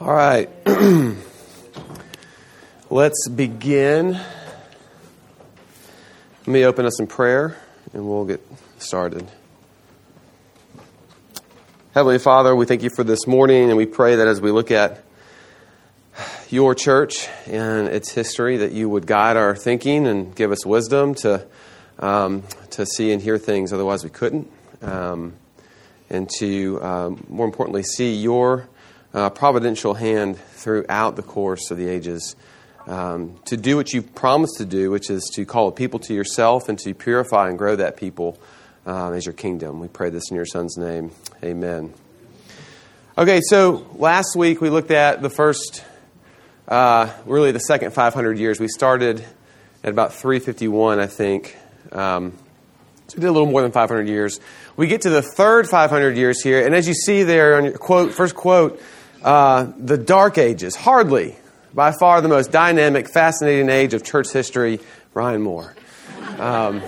All right. Let's begin. Let me open us in prayer and we'll get started. Heavenly Father, we thank you for this morning and we pray that as we look at your church and its history, that you would guide our thinking and give us wisdom to, um, to see and hear things otherwise we couldn't. Um, and to, um, more importantly, see your uh, providential hand throughout the course of the ages um, to do what you've promised to do, which is to call a people to yourself and to purify and grow that people um, as your kingdom. We pray this in your Son's name. Amen. Okay, so last week we looked at the first, uh, really the second 500 years. We started at about 351, I think. Um, so we did a little more than 500 years. We get to the third 500 years here, and as you see there on your quote, first quote, uh, the Dark Ages, hardly, by far the most dynamic, fascinating age of church history, Ryan Moore. Um,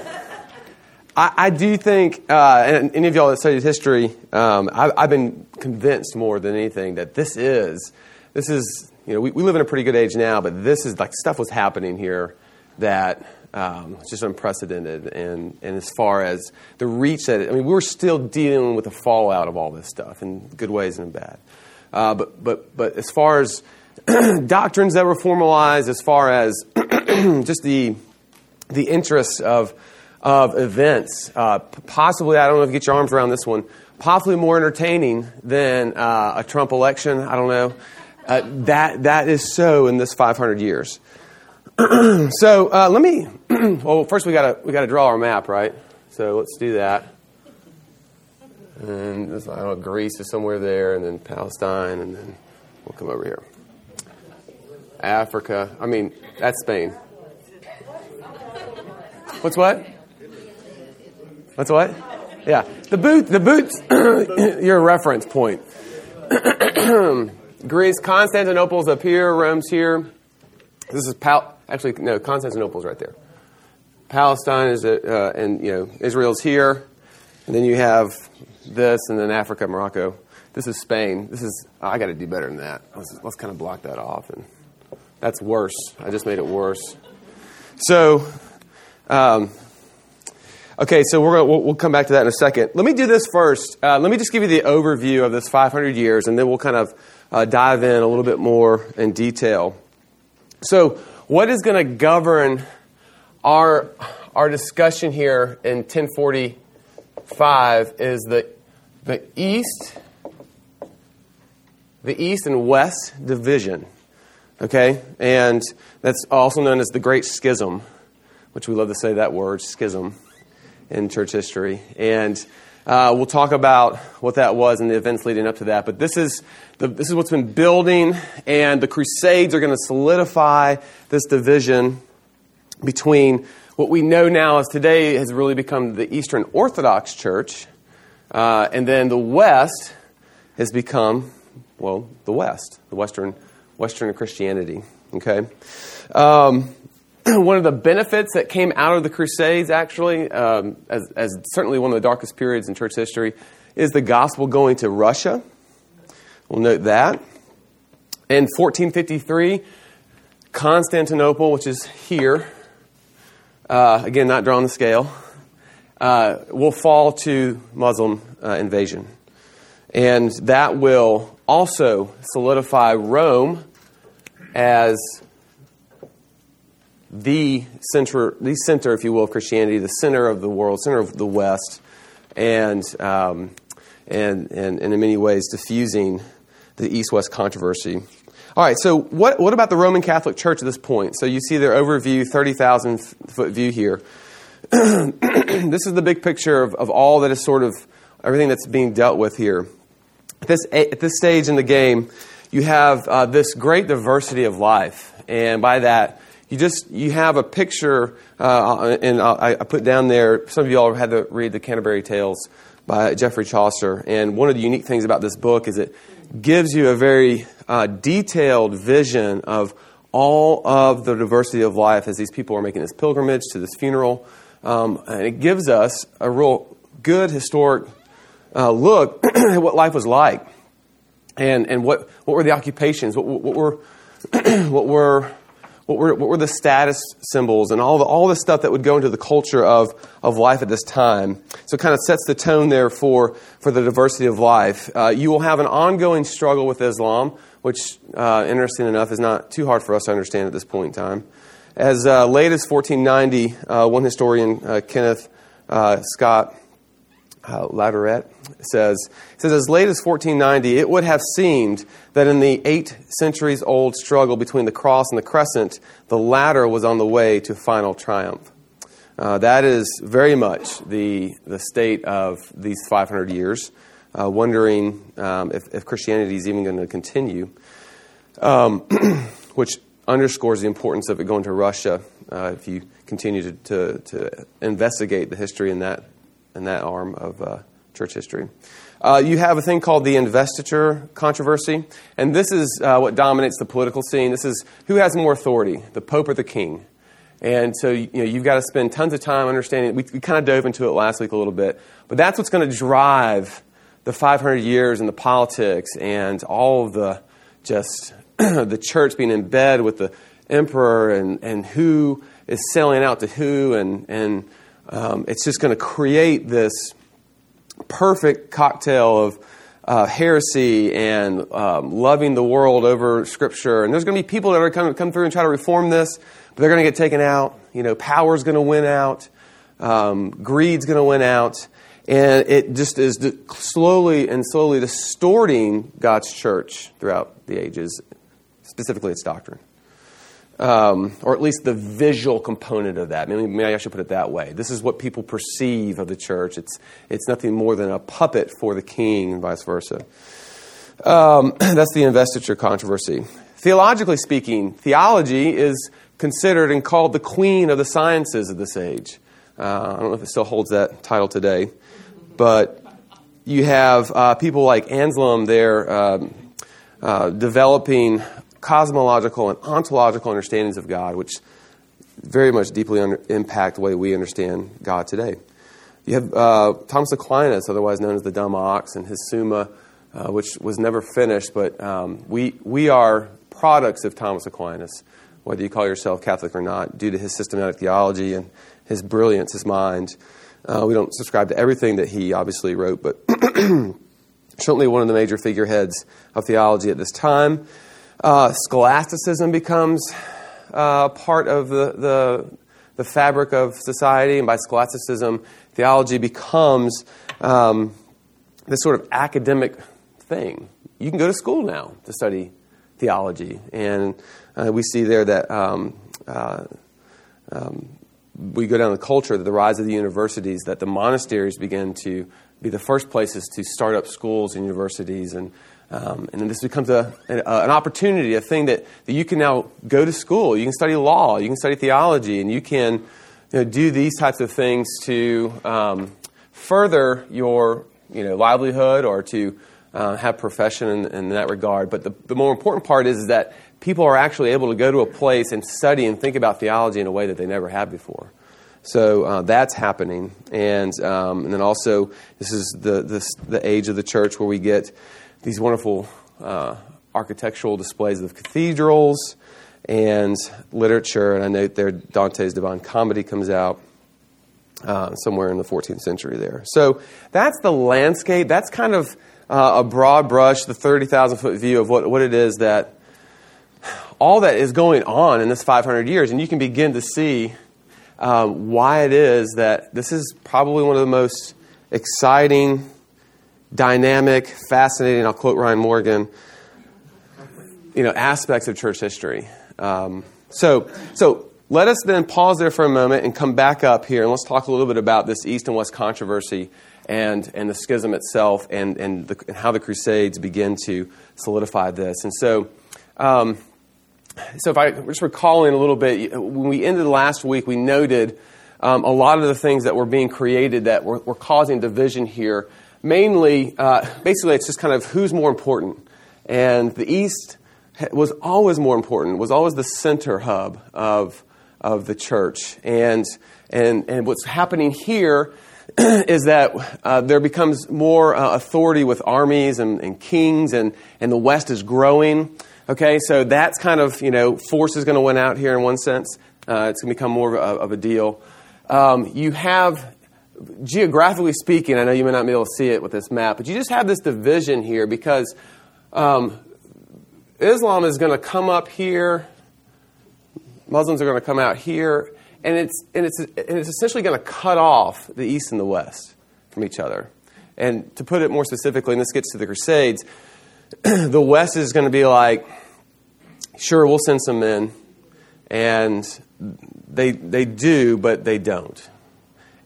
I, I, do think, uh, and any of y'all that studied history, um, I, I've been convinced more than anything that this is, this is, you know, we, we live in a pretty good age now, but this is like stuff was happening here that um, it's just unprecedented. And, and as far as the reach that, it, I mean, we're still dealing with the fallout of all this stuff in good ways and bad. Uh, but, but, but as far as doctrines that were formalized, as far as just the, the interest of, of events, uh, possibly, I don't know if you get your arms around this one, possibly more entertaining than uh, a Trump election, I don't know. Uh, that, that is so in this 500 years. so uh, let me. well, first we got we got to draw our map, right? So let's do that. And this, I don't know, Greece is somewhere there, and then Palestine, and then we'll come over here. Africa. I mean, that's Spain. What's what? What's what? Yeah, the boot. The boots. your reference point. Greece, Constantinople's up here. Rome's here. This is Pal. Actually, no, Constantinople's right there. Palestine is, uh, and you know, Israel's here, and then you have this, and then Africa, Morocco. This is Spain. This is. I got to do better than that. Let's, let's kind of block that off, and that's worse. I just made it worse. So, um, okay, so we're gonna, we'll, we'll, come back to that in a second. Let me do this first. Uh, let me just give you the overview of this 500 years, and then we'll kind of uh, dive in a little bit more in detail. So, what is going to govern our, our discussion here in 1045 is the, the East, the East and West division. Okay? And that's also known as the Great Schism, which we love to say that word, schism, in church history. And uh, we'll talk about what that was and the events leading up to that. But this is, the, this is what's been building, and the Crusades are going to solidify this division between what we know now as today has really become the Eastern Orthodox Church, uh, and then the West has become, well, the West, the Western, Western Christianity. Okay? Um, one of the benefits that came out of the Crusades, actually, um, as, as, certainly one of the darkest periods in church history, is the gospel going to Russia. We'll note that. In 1453, Constantinople, which is here, uh, again, not drawing the scale, uh, will fall to Muslim uh, invasion. And that will also solidify Rome as the center, the center, if you will, of Christianity, the center of the world, center of the West, and um, and, and, and in many ways diffusing the East-West controversy. All right, so what, what about the Roman Catholic Church at this point? So you see their overview, 30,000 foot view here. this is the big picture of, of all that is sort of everything that's being dealt with here. At this, at this stage in the game, you have uh, this great diversity of life. And by that, you just you have a picture, uh, and I, I, put down there. Some of you all had to read the Canterbury Tales by Geoffrey Chaucer, and one of the unique things about this book is it gives you a very uh, detailed vision of all of the diversity of life as these people are making this pilgrimage to this funeral, um, and it gives us a real good historic uh, look at what life was like. and, and what, what were the occupations? What, what were, what were what were, what were the status symbols and all the, all the stuff that would go into the culture of, of life at this time. So it kind of sets the tone there for, for the diversity of life. Uh, you will have an ongoing struggle with Islam, which, uh, interesting enough, is not too hard for us to understand at this point in time. As uh, late as 1490, uh, one historian, uh, Kenneth uh, Scott uh, says, says, as late as 1490, it would have seemed that in the eight centuries old struggle between the cross and the crescent, the latter was on the way to final triumph. Uh, that is very much the, the state of these 500 years, uh, wondering um, if, if, Christianity is even going to continue, um, which underscores the importance of it going to Russia uh, if you continue to, to, to, investigate the history in that, in that arm of uh, church history. Uh, you have a thing called the investiture controversy, and this is uh, what dominates the political scene. This is who has more authority, the Pope or the King. And so you know, you've got to spend tons of time understanding. We, we kind of dove into it last week a little bit, but that's what's going to drive the 500 years and the politics and all of the just the church being in bed with the emperor and, and who is selling out to who, and, and um, it's just going to create this perfect cocktail of uh, heresy and um, loving the world over Scripture. And there's going to be people that are going to come through and try to reform this, but they're going to get taken out. You know, power's going to win out, um, greed's going to win out. And it just is slowly and slowly distorting God's church throughout the ages, specifically its doctrine um, or at least the visual component of that. Maybe, maybe I should put it that way. This is what people perceive of the church. It's, it's nothing more than a puppet for the king, and vice versa. Um, that's the investiture controversy. Theologically speaking, theology is considered and called the queen of the sciences of this age. Uh, I don't know if it still holds that title today, but you have uh, people like Anselm there um, uh, developing cosmological and ontological understandings of God, which very much deeply under, impact the way we understand God today. You have uh, Thomas Aquinas, otherwise known as the Dumb Ox, and his Summa, uh, which was never finished, but um, we, we are products of Thomas Aquinas, whether you call yourself Catholic or not, due to his systematic theology and his brilliance, his mind. Uh, we don't subscribe to everything that he obviously wrote, but certainly one of the major figureheads of theology at this time. Uh, scholasticism becomes uh, part of the, the, the, fabric of society, and by scholasticism, theology becomes um, this sort of academic thing. You can go to school now to study theology, and uh, we see there that um, uh, um, we go down the culture, the rise of the universities, that the monasteries begin to be the first places to start up schools and universities and um, and then this becomes a, an, opportunity, a thing that, that you can now go to school. You can study law, you can study theology, and you can you know, do these types of things to um, further your you know, livelihood or to uh, have profession in, in, that regard. But the, the more important part is, is that people are actually able to go to a place and study and think about theology in a way that they never have before. So uh, that's happening, and um, and then also this is the this, the age of the church where we get these wonderful uh, architectural displays of cathedrals and literature. And I note there Dante's Divine Comedy comes out uh, somewhere in the 14th century there. So that's the landscape. That's kind of uh, a broad brush, the 30,000 foot view of what, what it is that all that is going on in this 500 years. And you can begin to see um, why it is that this is probably one of the most exciting dynamic, fascinating, I'll quote Ryan Morgan, you know, aspects of church history. Um, so, so let us then pause there for a moment and come back up here and let's talk a little bit about this East and West controversy and, and the schism itself and, and, the, and how the Crusades begin to solidify this. And so, um, so if I just recalling a little bit, when we ended last week, we noted um, a lot of the things that were being created that were, were causing division here mainly, uh, basically, it's just kind of who's more important. And the East was always more important, was always the center hub of, of the church. And, and, and what's happening here is that uh, there becomes more uh, authority with armies and, and, kings, and, and the West is growing. Okay, so that's kind of, you know, force is going to win out here in one sense. Uh, it's going to become more of a, of a deal. Um, you have, geographically speaking, I know you may not be able to see it with this map, but you just have this division here because um, Islam is going to come up here, Muslims are going to come out here, and it's, and it's, and it's essentially going to cut off the East and the West from each other. And to put it more specifically, and this gets to the Crusades, the West is going to be like, sure, we'll send some men, and they, they do, but they don't.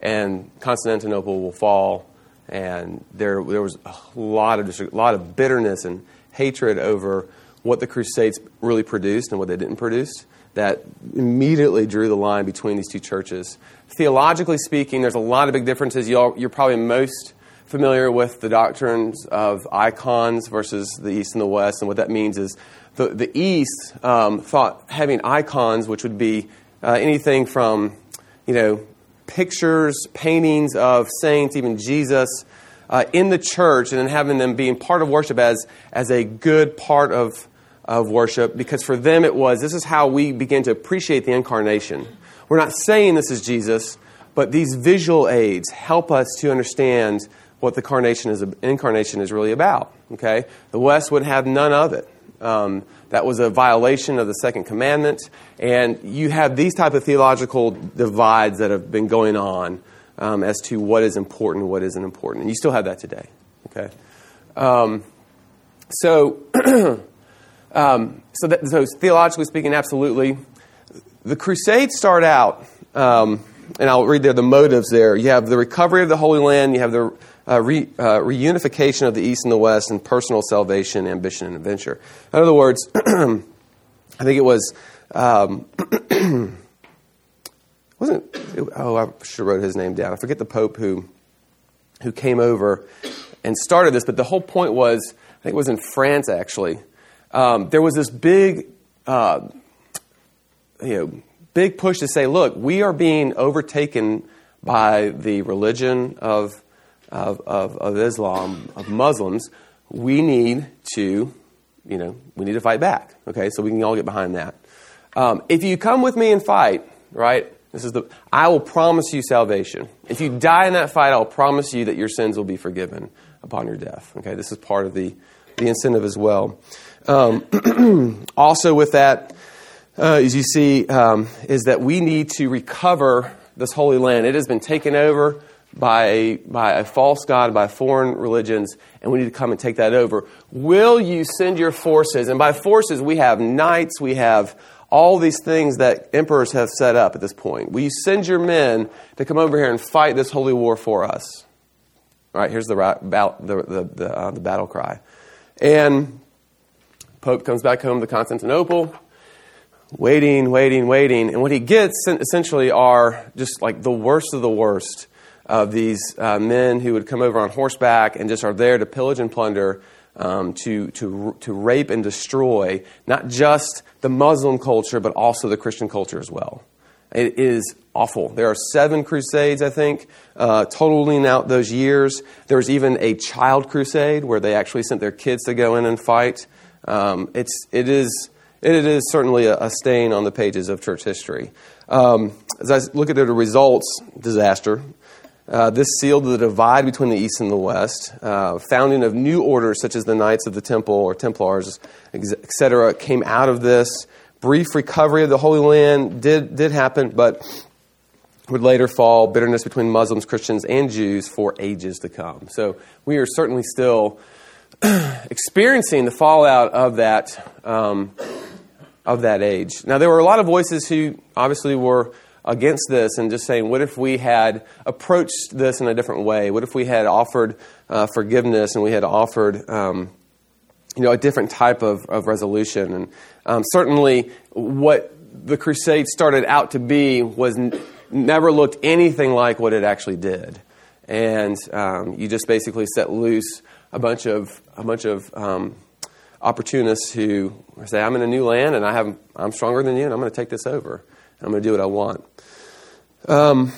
And Constantinople will fall, and there, there was a lot of, a lot of bitterness and hatred over what the Crusades really produced and what they didn't produce that immediately drew the line between these two churches. Theologically speaking, there's a lot of big differences. you are probably most familiar with the doctrines of icons versus the East and the West, and what that means is the, the East um, thought having icons, which would be uh, anything from, you know, pictures, paintings of saints, even Jesus, uh, in the church, and then having them being part of worship as, as a good part of of worship because for them it was this is how we begin to appreciate the incarnation. We're not saying this is Jesus, but these visual aids help us to understand what the incarnation is, incarnation is really about. Okay? The West would have none of it. Um, that was a violation of the second commandment, and you have these type of theological divides that have been going on um, as to what is important what isn't important, and you still have that today. Okay, um, so Um, so, that, so, theologically speaking, absolutely. The Crusades start out, um, and I'll read there the motives there. You have the recovery of the Holy Land, you have the uh, re, uh, reunification of the East and the West, and personal salvation, ambition, and adventure. In other words, I think it was. Um, wasn't it, oh I should have wrote his name down. I forget the Pope who who came over and started this, but the whole point was I think it was in France actually um, there was this big, uh, you know, big push to say, look, we are being overtaken by the religion of, of, of, of Islam, of Muslims. We need to, you know, we need to fight back. Okay, so we can all get behind that. Um, if you come with me and fight, right? This is the. I will promise you salvation. If you die in that fight, I'll promise you that your sins will be forgiven upon your death. Okay, this is part of the the incentive as well. Um, also, with that, uh, as you see, um, is that we need to recover this holy land. It has been taken over by by a false god, by foreign religions, and we need to come and take that over. Will you send your forces? And by forces, we have knights, we have all these things that emperors have set up at this point. Will you send your men to come over here and fight this holy war for us? All right, here's the, the, the, the, uh, the battle cry. And Pope comes back home to Constantinople, waiting, waiting, waiting. And what he gets essentially are just like the worst of the worst of these uh, men who would come over on horseback and just are there to pillage and plunder, um, to, to, to rape and destroy not just the Muslim culture, but also the Christian culture as well. It is awful. There are seven crusades, I think, uh, totaling out those years. There was even a child crusade where they actually sent their kids to go in and fight. Um, it's, it, is, it is certainly a, a, stain on the pages of church history. Um, as I look at the results, disaster. Uh, this sealed the divide between the East and the West. Uh, founding of new orders such as the Knights of the Temple or Templars, etc., came out of this. Brief recovery of the Holy Land did, did happen, but would later fall bitterness between Muslims, Christians, and Jews for ages to come. So we are certainly still experiencing the fallout of that um, of that age. Now, there were a lot of voices who obviously were against this and just saying, what if we had approached this in a different way? What if we had offered uh, forgiveness and we had offered, um, you know, a different type of, of resolution? And um, certainly, what the crusade started out to be was n- never looked anything like what it actually did. And um, you just basically set loose a bunch of a bunch of um, opportunists who say, "I'm in a new land, and I have I'm stronger than you, and I'm going to take this over. I'm going to do what I want." Um,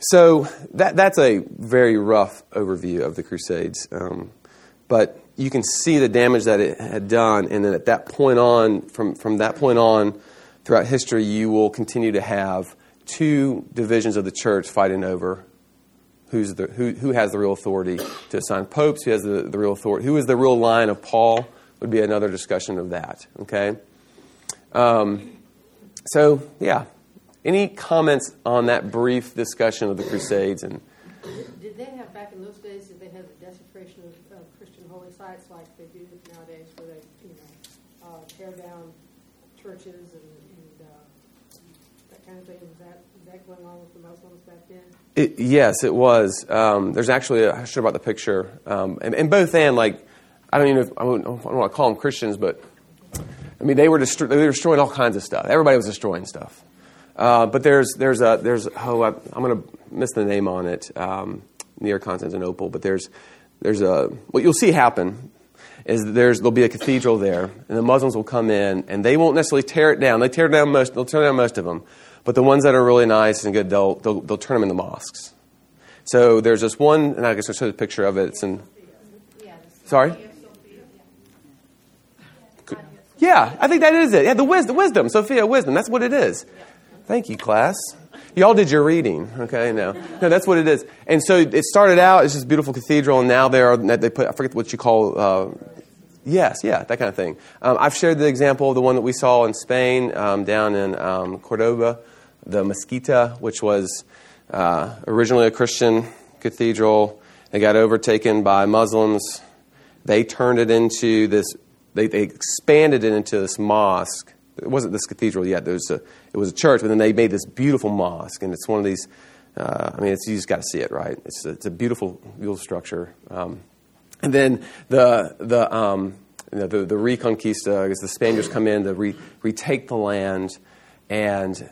so that, that's a very rough overview of the Crusades. Um, but you can see the damage that it had done, and then at that point on, from, from that point on, throughout history, you will continue to have two divisions of the church fighting over who's the, who, who has the real authority to assign popes, who has the, the real authority, who is the real line of Paul, would be another discussion of that. Okay? Um, so, yeah. Any comments on that brief discussion of the Crusades? And did they have back in those days? Did they have the desecration of, of Christian holy sites like they do nowadays, where they you know uh, tear down churches and, and uh, that kind of thing? Is that is that going on with the Muslims back then? It, yes, it was. Um, there's actually a, I should about the picture, um, and, and both and like I don't even I don't, I don't want to call them Christians, but I mean they were destro- they were destroying all kinds of stuff. Everybody was destroying stuff. Uh, but there's there's a there's oh I, am going to miss the name on it um, near Constantinople. But there's there's a what you'll see happen is there's there'll be a cathedral there, and the Muslims will come in, and they won't necessarily tear it down. They tear down most they'll tear down most of them, but the ones that are really nice and good, they'll they'll, they'll turn them into mosques. So there's this one, and I guess I'll show a picture of it. It's in. Sorry. Yeah, I think that is it. Yeah, the wisdom, wisdom, Sophia, wisdom. That's what it is. Thank you, class. Y'all did your reading, okay? No, no, that's what it is. And so it started out as this beautiful cathedral, and now they are they put I forget what you call. Uh, yes, yeah, that kind of thing. Um, I've shared the example of the one that we saw in Spain, um, down in um, Cordoba, the Mezquita, which was uh, originally a Christian cathedral. It got overtaken by Muslims. They turned it into this. They, they expanded it into this mosque it wasn't this cathedral yet. There was a, it was a church, but then they made this beautiful mosque, and it's one of these. Uh, I mean, you just got to see it, right? It's a, it's a beautiful, beautiful structure. Um, and then the the um, you know, the, the Reconquista, because the Spaniards come in to re, retake the land and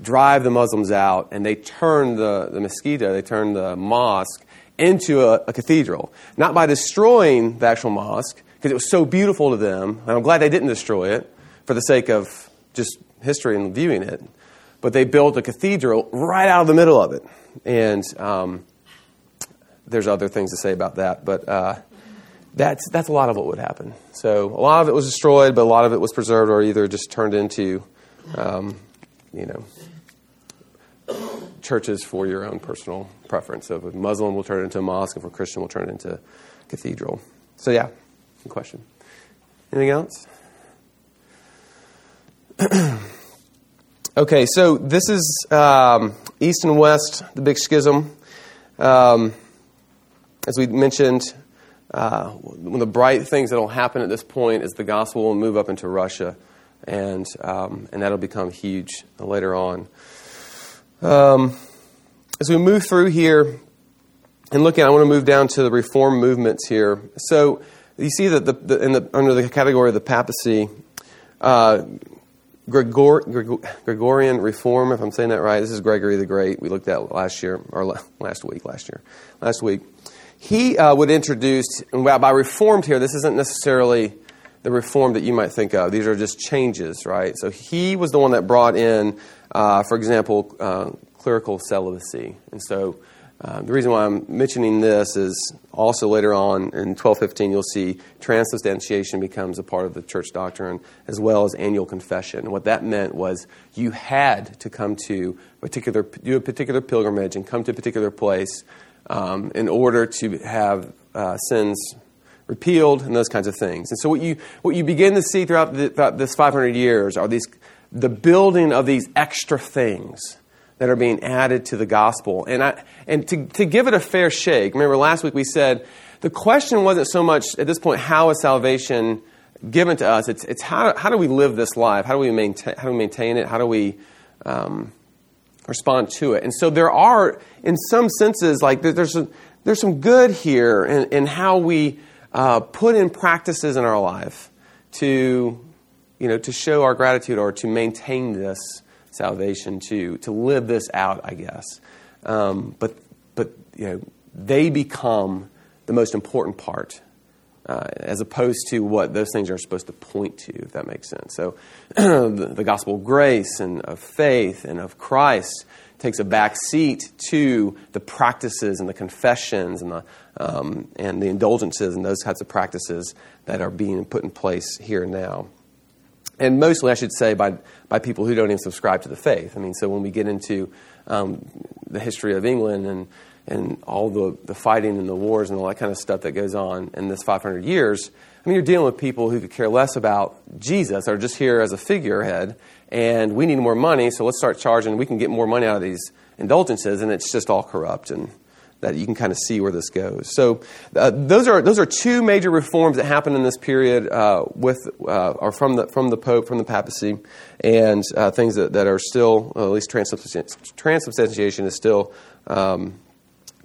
drive the Muslims out, and they turn the, the mezquita, they turn the mosque into a, a cathedral. Not by destroying the actual mosque, because it was so beautiful to them, and I'm glad they didn't destroy it, for the sake of just history and viewing it. But they built a cathedral right out of the middle of it. And um, there's other things to say about that, but uh, that's, that's a lot of what would happen. So a lot of it was destroyed, but a lot of it was preserved or either just turned into, um, you know, churches for your own personal preference. So if a Muslim will turn it into a mosque, if a Christian will turn it into a cathedral. So yeah, question. Anything else? okay, so this is um, East and West, the big schism. Um, as we mentioned, uh, one of the bright things that will happen at this point is the gospel will move up into Russia, and um, and that'll become huge later on. Um, as we move through here and look at, I want to move down to the reform movements here. So you see that the, the, the under the category of the papacy, uh, Gregor, Gregorian reform, if I'm saying that right. This is Gregory the Great. We looked at last year, or last week, last year, last week. He uh, would introduce, and by reformed here, this isn't necessarily the reform that you might think of. These are just changes, right? So he was the one that brought in, uh, for example, uh, clerical celibacy. And so uh, the reason why I'm mentioning this is also later on in 1215, you'll see transubstantiation becomes a part of the church doctrine as well as annual confession. And what that meant was you had to come to a particular, do a particular pilgrimage and come to a particular place um, in order to have uh, sins repealed and those kinds of things. And so what you, what you begin to see throughout, the, throughout this 500 years are these, the building of these extra things that are being added to the gospel. And, I, and to, to give it a fair shake, remember last week we said the question wasn't so much at this point, how is salvation given to us? It's, it's how, how do we live this life? How do we maintain, how do we maintain it? How do we um, respond to it? And so there are, in some senses, like there's, a, there's some good here in, in how we uh, put in practices in our life to, you know, to show our gratitude or to maintain this salvation to to live this out, I guess. Um, but but you know they become the most important part, uh, as opposed to what those things are supposed to point to, if that makes sense. So the, the, gospel of grace and of faith and of Christ takes a back seat to the practices and the confessions and the, um, and the indulgences and those types of practices that are being put in place here and now. And mostly, I should say, by, by people who don't even subscribe to the faith. I mean, so when we get into um, the history of England and, and all the, the fighting and the wars and all that kind of stuff that goes on in this 500 years, I mean, you're dealing with people who could care less about Jesus or just here as a figurehead, and we need more money, so let's start charging. We can get more money out of these indulgences, and it's just all corrupt. And that you can kind of see where this goes. So uh, those are those are two major reforms that happened in this period uh, with uh, or from the from the Pope from the papacy, and uh, things that, that are still at least transubstantiation is still. Um,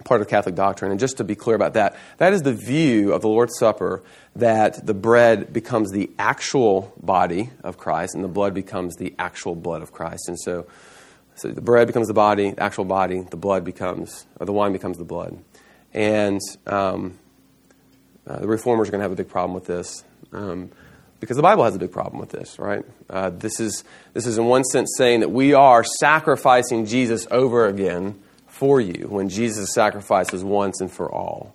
part of Catholic doctrine. And just to be clear about that, that is the view of the Lord's Supper that the bread becomes the actual body of Christ and the blood becomes the actual blood of Christ. And so so the bread becomes the body, the actual body, the blood becomes, or the wine becomes the blood. And um, uh, the reformers are going to have a big problem with this um, because the Bible has a big problem with this, right? Uh, this, is, this is, in one sense, saying that we are sacrificing Jesus over again for you when Jesus' sacrifice was once and for all.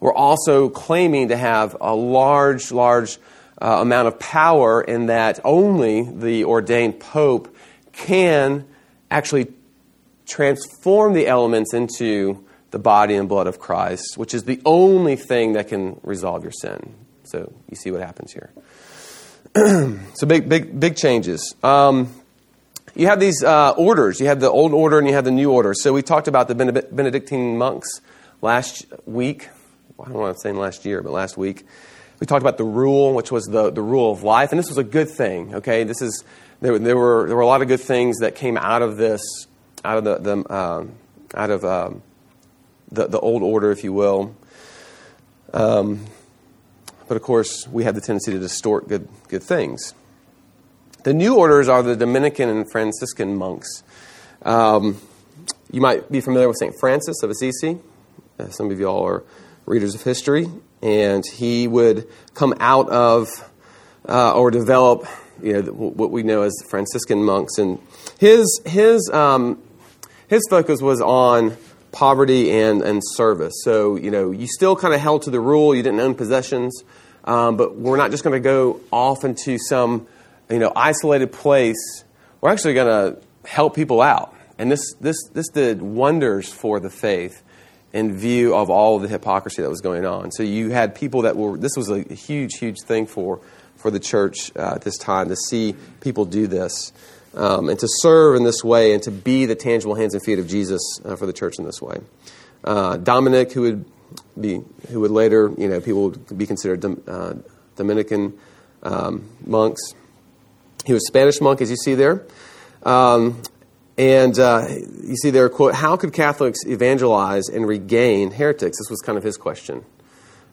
We're also claiming to have a large, large uh, amount of power in that only the ordained pope can actually transform the elements into the body and blood of Christ, which is the only thing that can resolve your sin. So you see what happens here. so big, big, big changes. Um, you have these uh, orders. You have the old order and you have the new order. So we talked about the Benedictine monks last week. I don't want to say last year, but last week. We talked about the rule, which was the, the rule of life, and this was a good thing. Okay, this is there, there, were, there were a lot of good things that came out of this, out of the, the um, out of um, the, the old order, if you will. Um, but of course, we have the tendency to distort good, good things. The new orders are the Dominican and Franciscan monks. Um, you might be familiar with St. Francis of Assisi. Uh, some of you all are readers of history. And he would come out of uh, or develop you know, what we know as Franciscan monks. And his, his, um, his focus was on poverty and, and service. So, you know, you still kind of held to the rule, you didn't own possessions, um, but we're not just going to go off into some, you know, isolated place. We're actually going to help people out. And this, this, this did wonders for the faith in view of all of the hypocrisy that was going on. So you had people that were, this was a huge, huge thing for for the church uh, at this time to see people do this um, and to serve in this way and to be the tangible hands and feet of Jesus uh, for the church in this way. Uh, Dominic, who would be, who would later, you know, people would be considered uh, Dominican um, monks. He was a Spanish monk, as you see there. Um, and uh, you see there, quote, how could Catholics evangelize and regain heretics? This was kind of his question.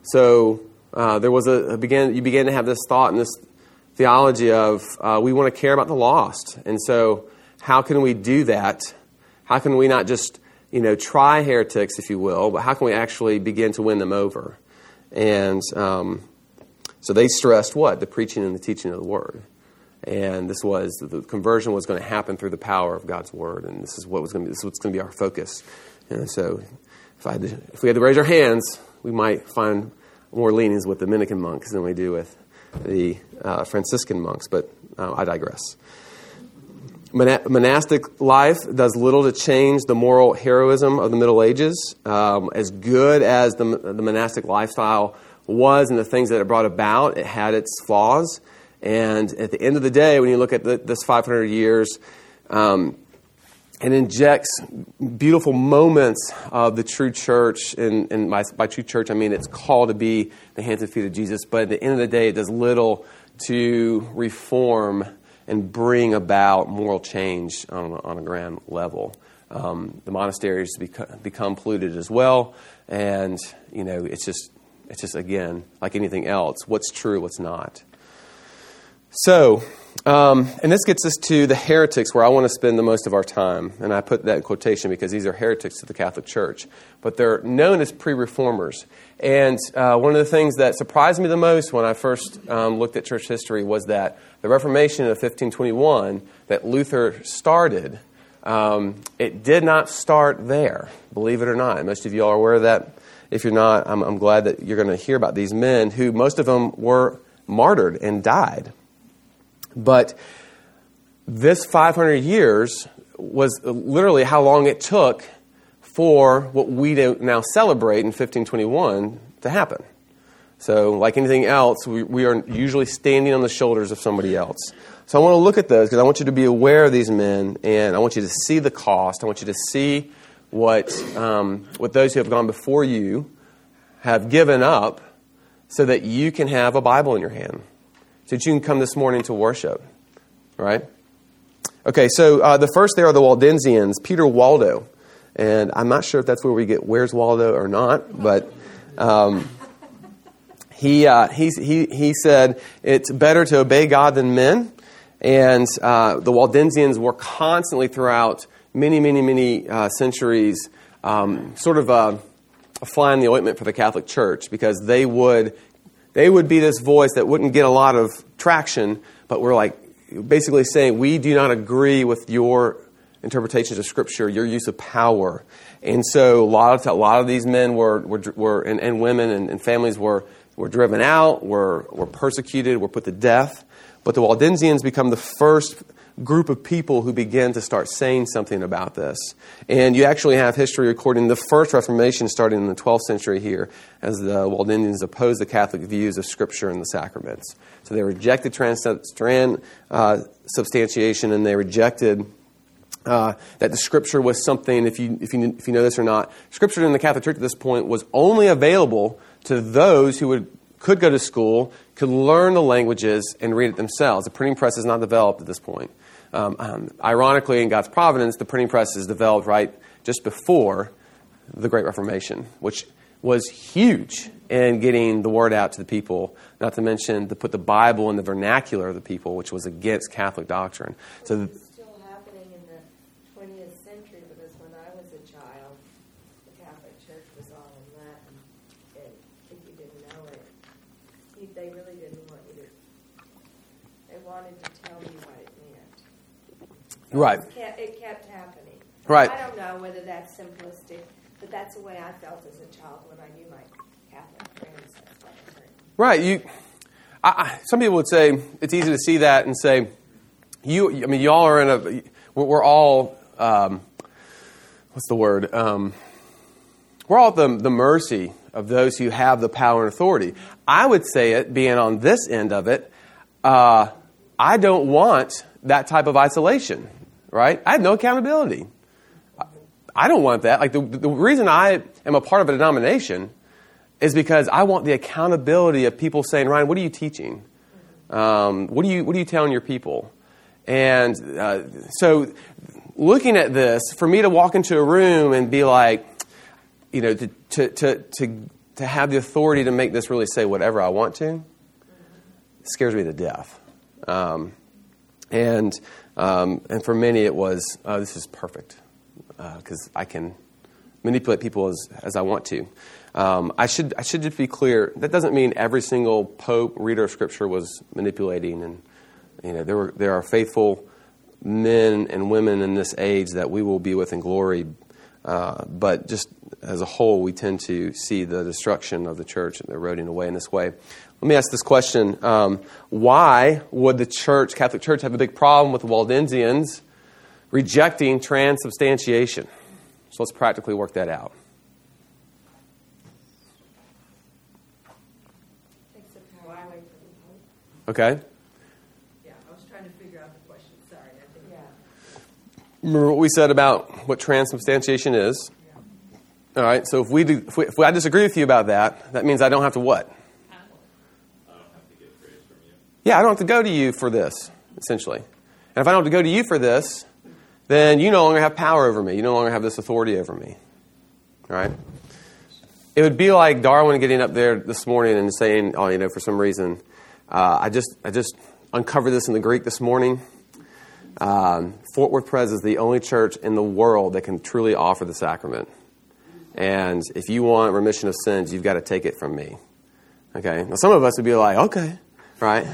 So uh, there was a, a, began, you began to have this thought and this theology of uh, we want to care about the lost. And so, how can we do that? How can we not just you know try heretics, if you will, but how can we actually begin to win them over? And um, so they stressed what the preaching and the teaching of the word. And this was the conversion was going to happen through the power of God's word, and this is what was going to be, this is what's going to be our focus. And so, if, I to, if we had to raise our hands, we might find more leanings with the Dominican monks than we do with the uh, Franciscan monks, but uh, I digress. monastic life does little to change the moral heroism of the Middle Ages. Um, as good as the, the monastic lifestyle was and the things that it brought about, it had its flaws. And at the end of the day, when you look at the, this 500 years, um, and injects beautiful moments of the true church. And, and by, by, true church, I mean it's called to be the hands and feet of Jesus. But at the end of the day, it does little to reform and bring about moral change on, on a grand level. Um, the monasteries become, become polluted as well, and you know it's just it's just again like anything else. What's true, what's not. So, um, and this gets us to the heretics where I want to spend the most of our time. And I put that in quotation because these are heretics to the Catholic Church. But they're known as pre reformers. And uh, one of the things that surprised me the most when I first um, looked at church history was that the Reformation of 1521 that Luther started um, it did not start there, believe it or not. Most of you are aware of that. If you're not, I'm, I'm glad that you're going to hear about these men who, most of them, were martyred and died. But this 500 years was literally how long it took for what we now celebrate in 1521 to happen. So, like anything else, we, we are usually standing on the shoulders of somebody else. So, I want to look at those because I want you to be aware of these men and I want you to see the cost. I want you to see what, um, what those who have gone before you have given up so that you can have a Bible in your hand, so that you can come this morning to worship. Right? Okay, so uh, the first there are the Waldensians, Peter Waldo. And I'm not sure if that's where we get Where's Waldo or not, but um, he, uh, he, he, he said it's better to obey God than men. And uh, the Waldensians were constantly throughout many, many, many uh, centuries um, sort of a, a fly in the ointment for the Catholic Church because they would, they would be this voice that wouldn't get a lot of traction, but we're like basically saying, we do not agree with your interpretations of Scripture, your use of power. And so a lot of, a lot of these men were, were, were and, and women and, and, families were, were driven out, were, were persecuted, were put to death. But the Waldensians become the first group of people who begin to start saying something about this. And you actually have history recording the first Reformation starting in the 12th century here as the Waldensians opposed the Catholic views of Scripture and the sacraments. So they rejected transubstantiation uh, and they rejected uh, that the scripture was something, if you, if, you, if you know this or not, scripture in the Catholic Church at this point was only available to those who would, could go to school, could learn the languages, and read it themselves. The printing press is not developed at this point. Um, um, ironically, in God's providence, the printing press is developed right just before the Great Reformation, which was huge in getting the word out to the people, not to mention to put the Bible in the vernacular of the people, which was against Catholic doctrine. So Right. It kept, it kept happening. Right. I don't know whether that's simplistic, but that's the way I felt as a child when I knew my Catholic friends. Right. You. I, I, some people would say it's easy to see that and say, you. I mean, y'all are in a. We're, we're all. Um, what's the word? Um, we're all at the, the mercy of those who have the power and authority. I would say it, being on this end of it, uh, I don't want that type of isolation right? I have no accountability. I don't want that. Like the, the reason I am a part of a denomination is because I want the accountability of people saying, Ryan, what are you teaching? Um, what, are you, what are you telling your people? And uh, so, looking at this, for me to walk into a room and be like, you know, to, to, to, to, to have the authority to make this really say whatever I want to, scares me to death. Um, and um, and for many, it was, oh, this is perfect because uh, I can manipulate people as, as I want to. Um, I, should, I should just be clear that doesn't mean every single pope, reader of Scripture was manipulating. And you know, there, were, there are faithful men and women in this age that we will be with in glory. Uh, but just as a whole, we tend to see the destruction of the church eroding away in this way. Let me ask this question. Um, why would the church, Catholic Church, have a big problem with the Waldensians rejecting transubstantiation? So let's practically work that out. Okay. Yeah, I was trying to figure out the question. Sorry. Yeah. Remember what we said about what transubstantiation is? Yeah. All right. So if we, do, if, we, if I disagree with you about that, that means I don't have to what? Yeah, I don't have to go to you for this, essentially. And if I don't have to go to you for this, then you no longer have power over me. You no longer have this authority over me. Right? It would be like Darwin getting up there this morning and saying, oh, you know, for some reason, uh, I, just, I just uncovered this in the Greek this morning. Um, Fort Worth Pres is the only church in the world that can truly offer the sacrament. And if you want remission of sins, you've got to take it from me. Okay? Now, some of us would be like, okay, right?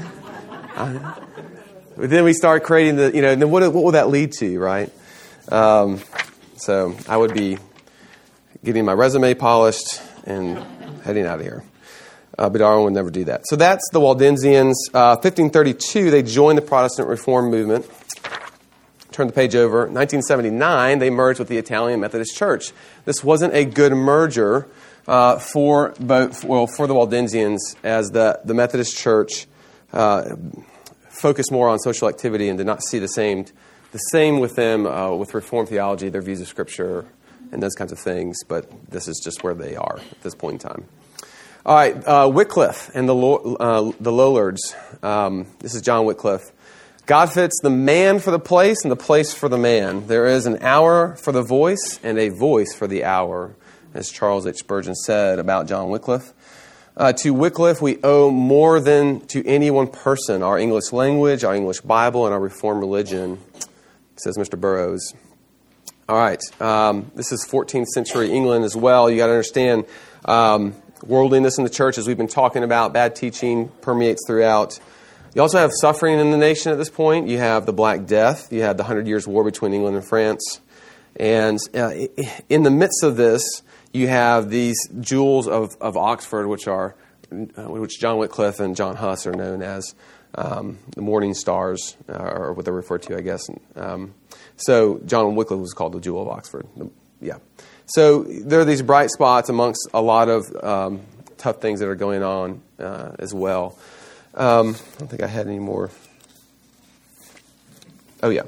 but then we start creating the, you know, then what, what will that lead to, right? Um, so I would be getting my resume polished and heading out of here. Uh, but Darwin would never do that. So that's the Waldensians. Uh, 1532, they joined the Protestant Reform movement. Turn the page over. 1979, they merged with the Italian Methodist Church. This wasn't a good merger uh, for both, well, for the Waldensians, as the, the Methodist Church uh, focused more on social activity and did not see the same, the same with them uh, with Reformed theology, their views of Scripture, and those kinds of things. But this is just where they are at this point in time. All right, uh, Wycliffe and the, uh, the Lollards. Um, this is John Wycliffe. God fits the man for the place and the place for the man. There is an hour for the voice and a voice for the hour, as Charles H. Spurgeon said about John Wycliffe. Uh, to Wycliffe, we owe more than to any one person our English language, our English Bible, and our Reformed religion, says Mr. Burroughs. All right, um, this is 14th century England as well. You got to understand. Um, worldliness in the church, as we've been talking about, bad teaching permeates throughout. You also have suffering in the nation at this point. You have the Black Death. You had the Hundred Years' War between England and France. And uh, in the midst of this, you have these jewels of, of Oxford, which are uh, which John Wycliffe and John Huss are known as um, the Morning Stars, uh, or what they're referred to, I guess. Um, so John Wycliffe was called the Jewel of Oxford. Yeah. So there are these bright spots amongst a lot of um, tough things that are going on uh, as well. Um, I don't think I had any more. Oh, yeah.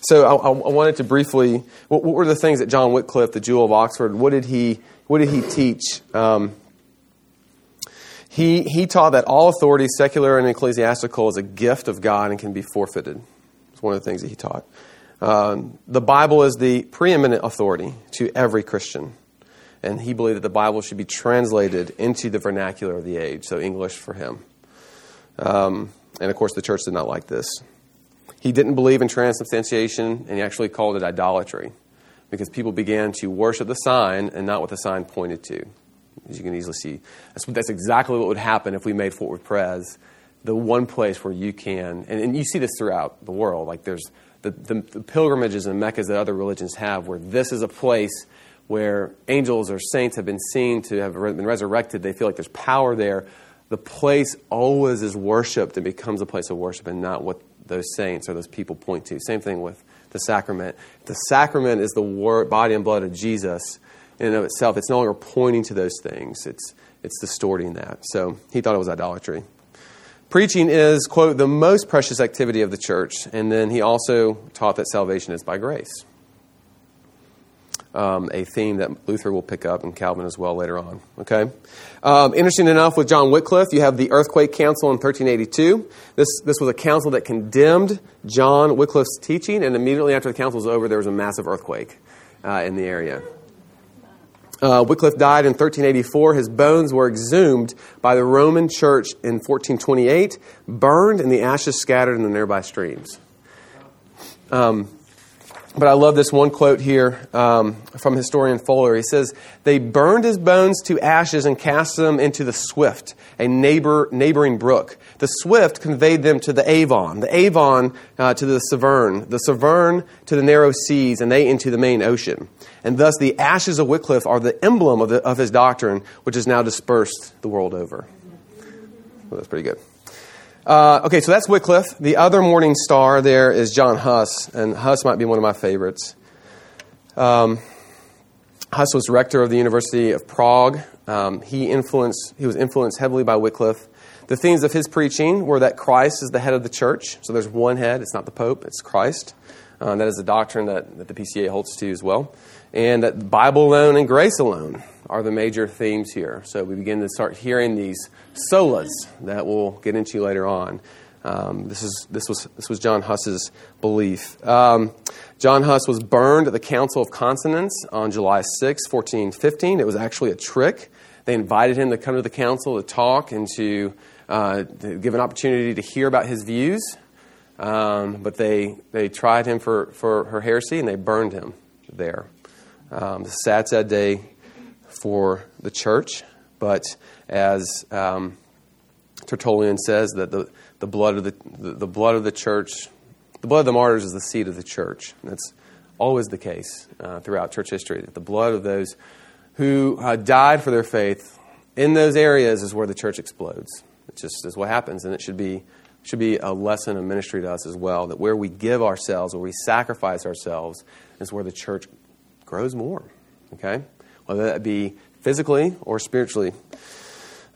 So I, I wanted to briefly. What, what, were the things that John Wycliffe, the Jewel of Oxford, what did he? What did he teach? Um, he he taught that all authority, secular and ecclesiastical, is a gift of God and can be forfeited. It's one of the things that he taught. Um, the Bible is the preeminent authority to every Christian. And he believed that the Bible should be translated into the vernacular of the age, so English for him. Um, and of course, the church did not like this. He didn't believe in transubstantiation, and he actually called it idolatry because people began to worship the sign and not what the sign pointed to. As you can easily see, that's, that's exactly what would happen if we made Fort Worth Pres the one place where you can, and, and you see this throughout the world. Like there's the, the, the pilgrimages and meccas that other religions have, where this is a place where angels or saints have been seen to have been resurrected. They feel like there's power there. The place always is worshipped and becomes a place of worship and not what those saints or those people point to. Same thing with the sacrament. The sacrament is the word, body and blood of Jesus in and of itself. It's no longer pointing to those things, it's, it's distorting that. So he thought it was idolatry. Preaching is, quote, the most precious activity of the church. And then he also taught that salvation is by grace. Um, a theme that Luther will pick up and Calvin as well later on. Okay? Um, interesting enough, with John Wycliffe, you have the Earthquake Council in 1382. This, this was a council that condemned John Wycliffe's teaching, and immediately after the council was over, there was a massive earthquake uh, in the area. Uh, Wycliffe died in 1384. His bones were exhumed by the Roman Church in 1428, burned, and the ashes scattered in the nearby streams. Um, but I love this one quote here um, from historian Fuller. He says, They burned his bones to ashes and cast them into the Swift, a neighbor, neighboring brook. The Swift conveyed them to the Avon, the Avon uh, to the Severn, the Severn to the narrow seas, and they into the main ocean. And thus the ashes of Wycliffe are the emblem of, the, of his doctrine, which is now dispersed the world over. Well, that's pretty good. Uh, okay, so that's Wycliffe. The other morning star there is John Huss, and Huss might be one of my favorites. Um, Huss was rector of the University of Prague. Um, he influenced. He was influenced heavily by Wycliffe. The themes of his preaching were that Christ is the head of the church. So there's one head. It's not the Pope. It's Christ. Uh, that is a doctrine that, that the PCA holds to as well. And that Bible alone and grace alone are the major themes here. So we begin to start hearing these solas that we'll get into later on. Um, this, is, this, was, this was John Huss's belief. Um, John Huss was burned at the Council of Constance on July 6, 1415. It was actually a trick. They invited him to come to the council to talk and to, uh, to give an opportunity to hear about his views. Um, but they, they tried him for, for her heresy and they burned him there. Um, sad, sad day for the church, but as um, Tertullian says, that the, the, blood of the, the, the, blood of the church, the blood of the martyrs is the seed of the church. That's always the case uh, throughout church history that the blood of those who uh, died for their faith in those areas is where the church explodes. It just is what happens, and it should be should be a lesson of ministry to us as well. That where we give ourselves, where we sacrifice ourselves, is where the church grows more. Okay, whether that be physically or spiritually.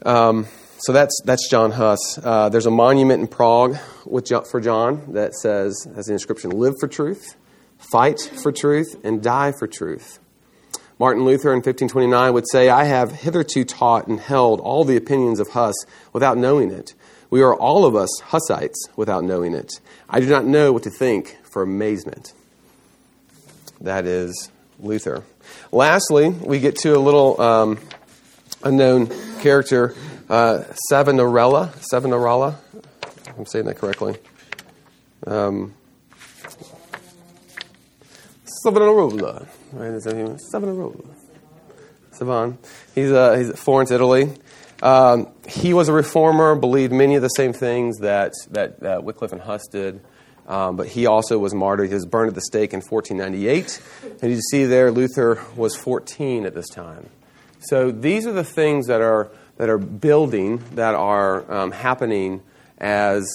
Um, so that's that's John Huss. Uh, there's a monument in Prague with, for John that says, has the inscription: "Live for truth, fight for truth, and die for truth." Martin Luther in 1529 would say, I have hitherto taught and held all the opinions of Huss without knowing it. We are all of us Hussites without knowing it. I do not know what to think for amazement. That is Luther. Lastly, we get to a little um, unknown character, uh, Savonarola. Savonarola. I'm saying that correctly. Um, Savonarola. Right? Is that him? Savonarola. Savan. He's, uh, he's Florence, Italy. Um, he was a reformer, believed many of the same things that, that uh, Wycliffe and Huss did. Um, but he also was martyred. He was burned at the stake in 1498. And you see there, Luther was 14 at this time. So these are the things that are, that are building, that are um, happening as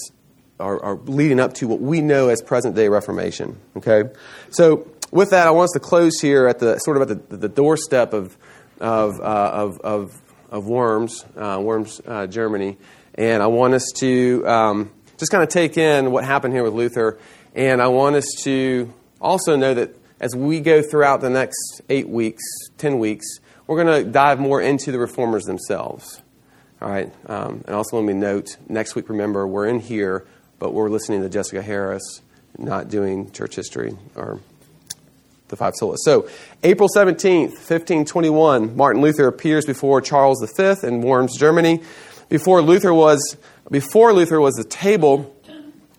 are, are, leading up to what we know as present day Reformation. Okay? So with that, I want us to close here at the sort of at the, the doorstep of, of, uh, of, of, of, Worms, uh, Worms, uh, Germany. And I want us to um, just kind of take in what happened here with Luther. And I want us to also know that as we go throughout the next eight weeks, ten weeks, we're going to dive more into the reformers themselves. All right. Um, and also let me note next week, remember, we're in here, but we're listening to Jessica Harris, not doing church history or the five solas. So, April 17th, 1521, Martin Luther appears before Charles V in Worms, Germany. Before Luther was before Luther was the table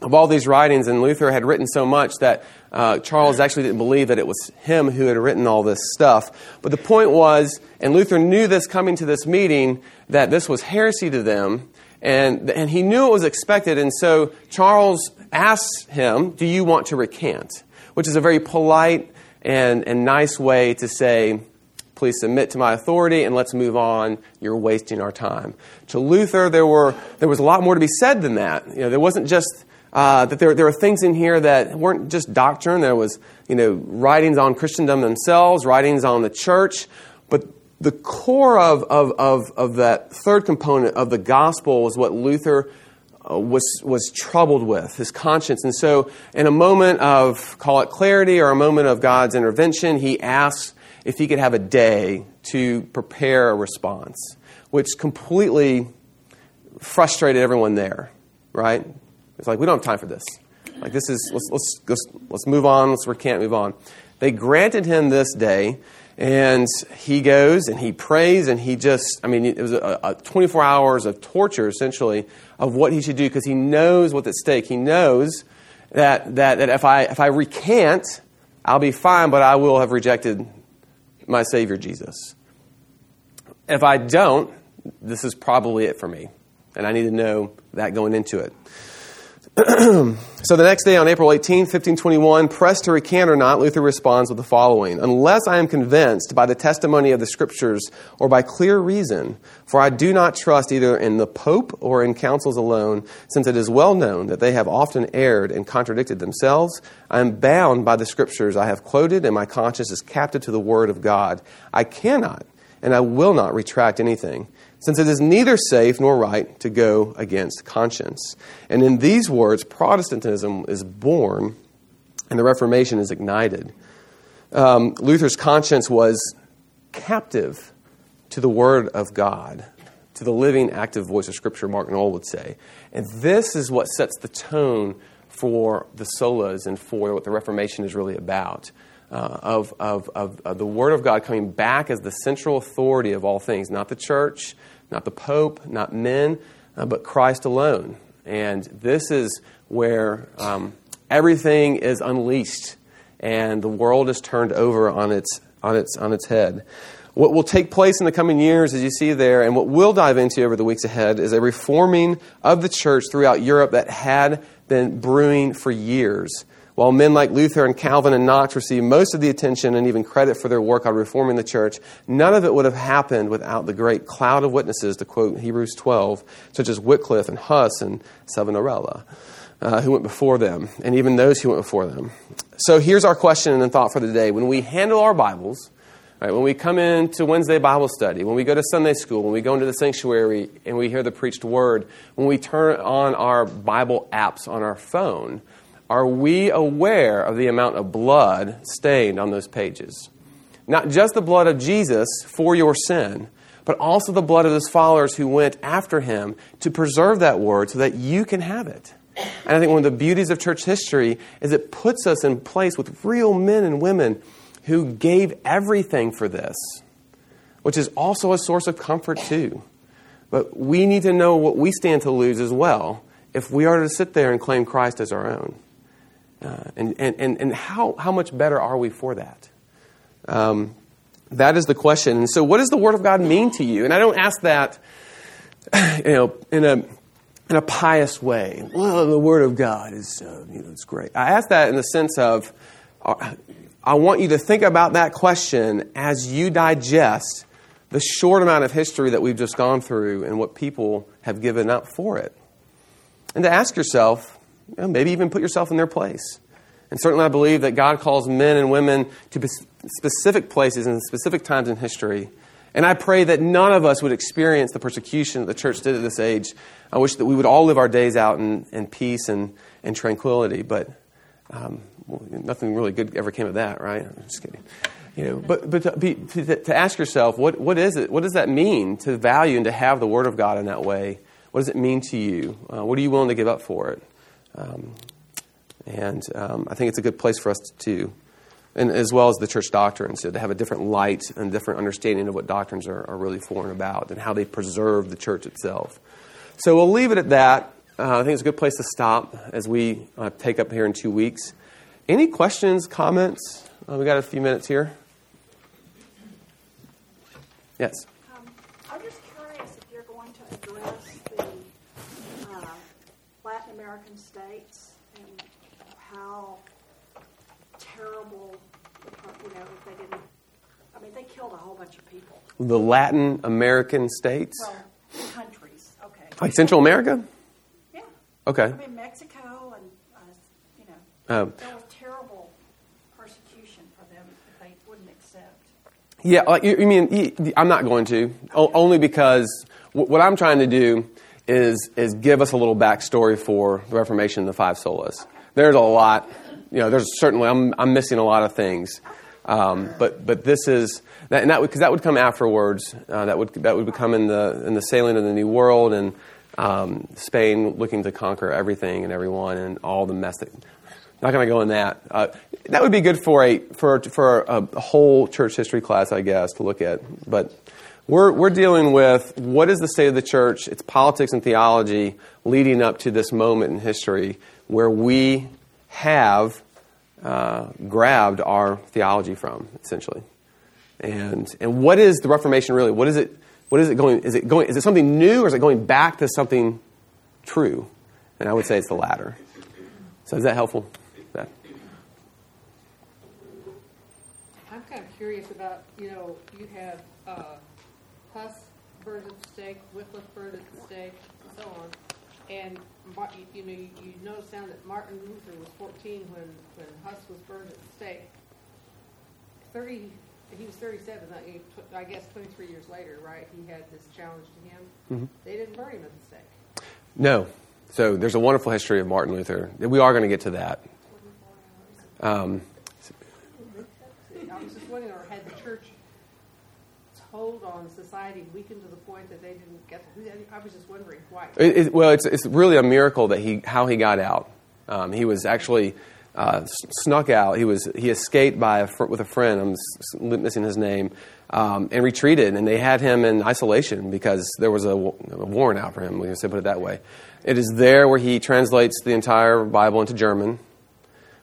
of all these writings, and Luther had written so much that uh, Charles actually didn't believe that it was him who had written all this stuff. But the point was, and Luther knew this coming to this meeting, that this was heresy to them, and, and he knew it was expected, and so Charles asked him, Do you want to recant? Which is a very polite and, and nice way to say, please submit to my authority and let's move on. You're wasting our time. To Luther, there, were, there was a lot more to be said than that. You know, there wasn't just uh, that there, there were things in here that weren't just doctrine. There was, you know, writings on Christendom themselves, writings on the church. But the core of, of, of, of that third component of the gospel was what Luther uh, was, was troubled with, his conscience. And so, in a moment of, call it clarity or a moment of God's intervention, he asks if he could have a day to prepare a response, which completely frustrated everyone there, right? It's like, we don't have time for this. Like, this is, let's, let's, let's, let's move on, let's recant, move on. They granted him this day, and he goes and he prays, and he just, I mean, it was a, a 24 hours of torture, essentially, of what he should do because he knows what's at stake. He knows that, that, that if, I, if I recant, I'll be fine, but I will have rejected my Savior Jesus. If I don't, this is probably it for me. And I need to know that going into it. so the next day, on April 18, 1521, pressed to recant or not, Luther responds with the following Unless I am convinced by the testimony of the Scriptures or by clear reason, for I do not trust either in the Pope or in councils alone, since it is well known that they have often erred and contradicted themselves, I am bound by the Scriptures I have quoted, and my conscience is captive to the Word of God. I cannot and I will not retract anything since it is neither safe nor right to go against conscience. And in these words, Protestantism is born and the Reformation is ignited. Um, Luther's conscience was captive to the Word of God, to the living, active voice of Scripture, Mark Noll would say. And this is what sets the tone for the solas and for what the Reformation is really about uh, of, of, of, of, the Word of God coming back as the central authority of all things, not the church, not the Pope, not men, uh, but Christ alone. And this is where um, everything is unleashed and the world is turned over on its, on, its, on its head. What will take place in the coming years, as you see there, and what we'll dive into over the weeks ahead, is a reforming of the church throughout Europe that had been brewing for years While men like Luther and Calvin and Knox received most of the attention and even credit for their work on reforming the church, none of it would have happened without the great cloud of witnesses, to quote Hebrews 12, such as Wycliffe and Huss and Savonarola, uh, who went before them, and even those who went before them. So here's our question and thought for the day. When we handle our Bibles, right, when we come into Wednesday Bible study, when we go to Sunday school, when we go into the sanctuary and we hear the preached word, when we turn on our Bible apps on our phone, are we aware of the amount of blood stained on those pages? Not just the blood of Jesus for your sin, but also the blood of his followers who went after him to preserve that word so that you can have it. And I think one of the beauties of church history is it puts us in place with real men and women who gave everything for this, which is also a source of comfort too. But we need to know what we stand to lose as well if we are to sit there and claim Christ as our own. Uh, and and, and, and how, how much better are we for that? Um, that is the question. And so, what does the Word of God mean to you? And I don't ask that, you know, in a in a pious way. Well, the Word of God is, uh, you know, it's great. I ask that in the sense of, uh, I want you to think about that question as you digest the short amount of history that we've just gone through and what people have given up for it, and to ask yourself, you know, maybe even put yourself in their place. And certainly, I believe that God calls men and women to specific places and specific times in history. And I pray that none of us would experience the persecution that the church did at this age. I wish that we would all live our days out in, in peace and, and tranquility, but um, nothing really good ever came of that, right? I'm just kidding. You know, but but to, be, to, to ask yourself, what, what is it? What does that mean to value and to have the Word of God in that way? What does it mean to you? Uh, what are you willing to give up for it? Um, and um, I think it's a good place for us to, and as well as the church doctrines, to have a different light and different understanding of what doctrines are, are really for and about and how they preserve the church itself. So we'll leave it at that. Uh, I think it's a good place to stop as we uh, take up here in two weeks. Any questions, comments? Uh, we got a few minutes here. Yes. Killed a whole bunch of people. The Latin American states? Well, countries, okay. Like Central America? Yeah. Okay. I mean, Mexico and, uh, you know, um, there was terrible persecution for them that they wouldn't accept. Yeah, like you, you mean, I'm not going to, o- only because what I'm trying to do is, is give us a little backstory for the Reformation and the five solas. Okay. There's a lot, you know, there's certainly, I'm, I'm missing a lot of things. Um, but, but this is, that, and that because that would come afterwards. Uh, that would that would become in the in the sailing of the New World and um, Spain looking to conquer everything and everyone and all the mess. That, not going to go in that. Uh, that would be good for a for for a whole church history class, I guess, to look at. But we're we're dealing with what is the state of the church, its politics and theology, leading up to this moment in history where we have uh, grabbed our theology from, essentially. And, and what is the Reformation really? What is it, what is it going, is it going, is it something new or is it going back to something true? And I would say it's the latter. So is that helpful? I'm kind of curious about, you know, you have uh, Huss the stake, Wycliffe the stake, and so on. And you know, you, you notice down that Martin Luther was 14 when, when Huss was burned at the stake. 30 he was 37. I guess 23 years later, right? He had this challenge to him. Mm-hmm. They didn't burn him at the stake. No. So there's a wonderful history of Martin Luther. We are going to get to that. Um, I was just wondering, or had the church hold on society weakened to the point that they didn't get? I was just wondering why. It, it, well, it's it's really a miracle that he how he got out. Um, he was actually uh, snuck out. He was he escaped by a with a friend. I'm missing his name, um, and retreated. And they had him in isolation because there was a, warrant out for him. We can say put it that way. It is there where he translates the entire Bible into German.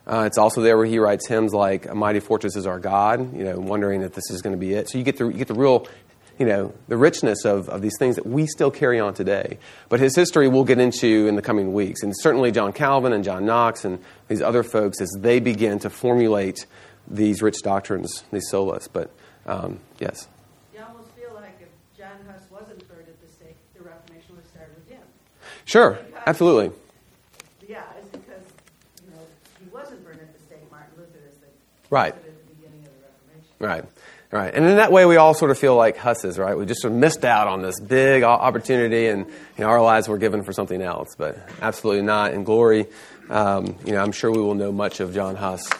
Uh, it's also there where he writes hymns like "A mighty fortress is our God." You know, wondering if this is going to be it. So you get the you get the real you know, the richness of, of these things that we still carry on today. But his history we'll get into in the coming weeks. And certainly John Calvin and John Knox and these other folks as they begin to formulate these rich doctrines, these solas. But um, yes. You almost feel like if John Huss wasn't burned at the stake, the Reformation would start with him. Sure, absolutely. Yeah, it's because, you know, he wasn't burned at the stake, Martin Luther is the, Right. at the beginning of the Reformation. Right. Right. And in that way, we all sort of feel like husses, right? We just sort of missed out on this big opportunity and you know, our lives were given for something else, but absolutely not. In glory, um, you know, I'm sure we will know much of John Huss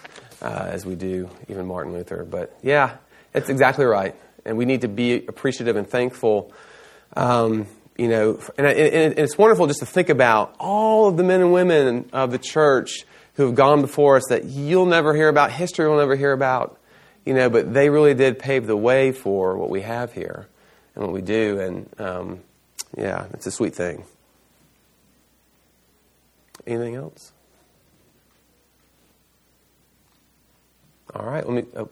uh, as we do even Martin Luther. But yeah, that's exactly right. And we need to be appreciative and thankful. Um, you know, and, and and it's wonderful just to think about all of the men and women of the church who have gone before us that you'll never hear about, history will never hear about you know, but they really did pave the way for what we have here and what we do, and um, yeah, it's a sweet thing. Anything else? All right, let me. Oh.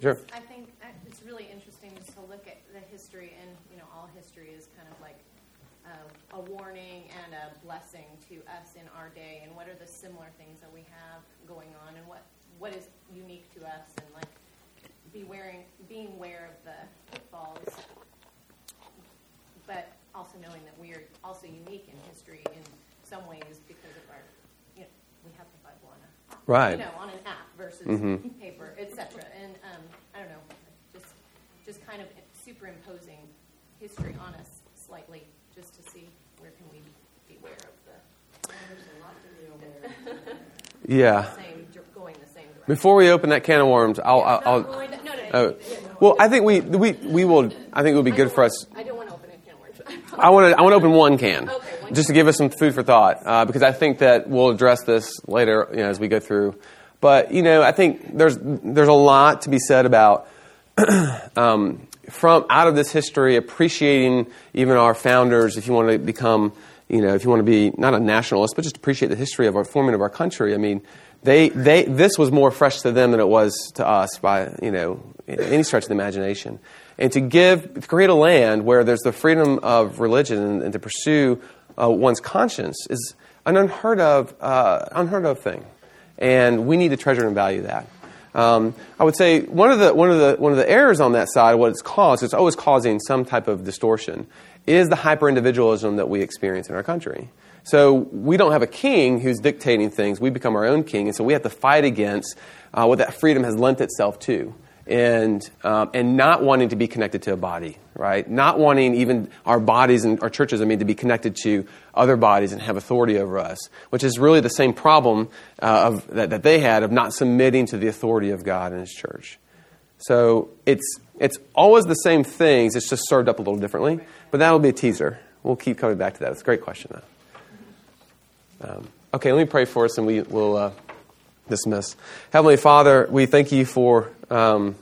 Sure. I think uh, it's really interesting just to look at the history, and you know, all history is kind of like uh, a warning and a blessing to us in our day. And what are the similar things that we have going on, and what what is unique to us, and like be wearing, being aware of the pitfalls, but also knowing that we are also unique in history in some ways because of our, you know, we have the Bible on a Right. you know, on an app versus Mhm. paper, etc. And um, I don't know, just just kind of superimposing history on us slightly, just to see where can we be aware of the There's a lot to be aware of. yeah. same, going the same direction. Before we open that can of worms, I'll. I'll, I'll oh. well, I think we, we, we will. I think it would be good for us. I don't want to open a can of worms. I want to. I want to open one can, just to give us some food for thought, uh, because I think that we'll address this later, you know, as we go through. But you know, I think there's there's a lot to be said about um, from out of this history, appreciating even our founders. If you want to become, you know, if you want to be not a nationalist, but just appreciate the history of our forming of our country. I mean, they they this was more fresh to them than it was to us by you know any stretch of the imagination. And to give to create a land where there's the freedom of religion and, and to pursue uh, one's conscience is an unheard of uh, unheard of thing, and we need to treasure and value that. Um, I would say one of the one of the one of the errors on that side, what it's caused, it's always causing some type of distortion, is the hyper individualism that we experience in our country. So we don't have a king who's dictating things; we become our own king, and so we have to fight against uh, what that freedom has lent itself to, and um, and not wanting to be connected to a body, right? Not wanting even our bodies and our churches, I mean, to be connected to other bodies and have authority over us, which is really the same problem uh, of, that, that they had of not submitting to the authority of God and His church. So it's it's always the same things. It's just served up a little differently. But that'll be a teaser. We'll keep coming back to that. It's a great question, though. Um, okay, let me pray for us, and we will uh, dismiss. Heavenly Father, we thank you for um,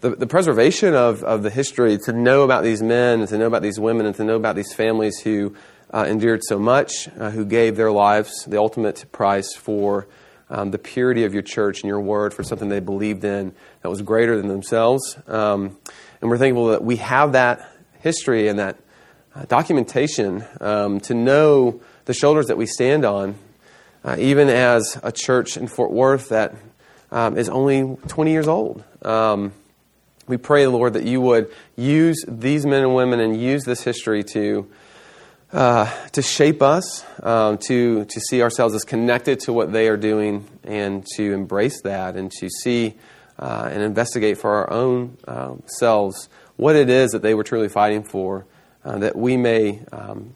the, the preservation of, of the history, to know about these men, and to know about these women, and to know about these families who uh, endured so much, uh, who gave their lives the ultimate price for um, the purity of your church and your word, for something they believed in that was greater than themselves. Um, and we're thankful that we have that history and that uh, documentation um, to know the shoulders that we stand on, uh, even as a church in Fort Worth that um, is only 20 years old. Um, we pray, Lord, that you would use these men and women and use this history to uh, to shape us, um, to to see ourselves as connected to what they are doing, and to embrace that, and to see uh, and investigate for our own um, selves what it is that they were truly fighting for, uh, that we may um,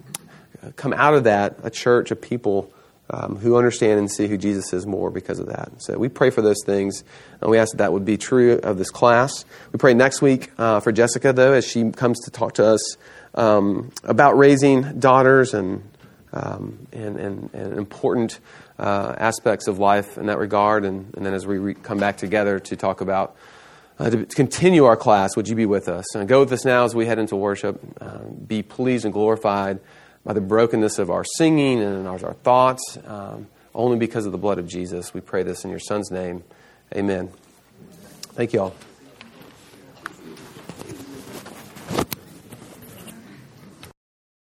come out of that a church, a people um, who understand and see who Jesus is more because of that. So we pray for those things, and we ask that that would be true of this class. We pray next week uh, for Jessica, though, as she comes to talk to us um, about raising daughters and um, and, and, and important uh, aspects of life in that regard. And, and then as we re- come back together to talk about uh, to continue our class, would you be with us? And go with us now as we head into worship. Uh, be pleased and glorified by the brokenness of our singing and our, our thoughts, um, only because of the blood of Jesus. We pray this in your Son's name. Amen. Thank you all.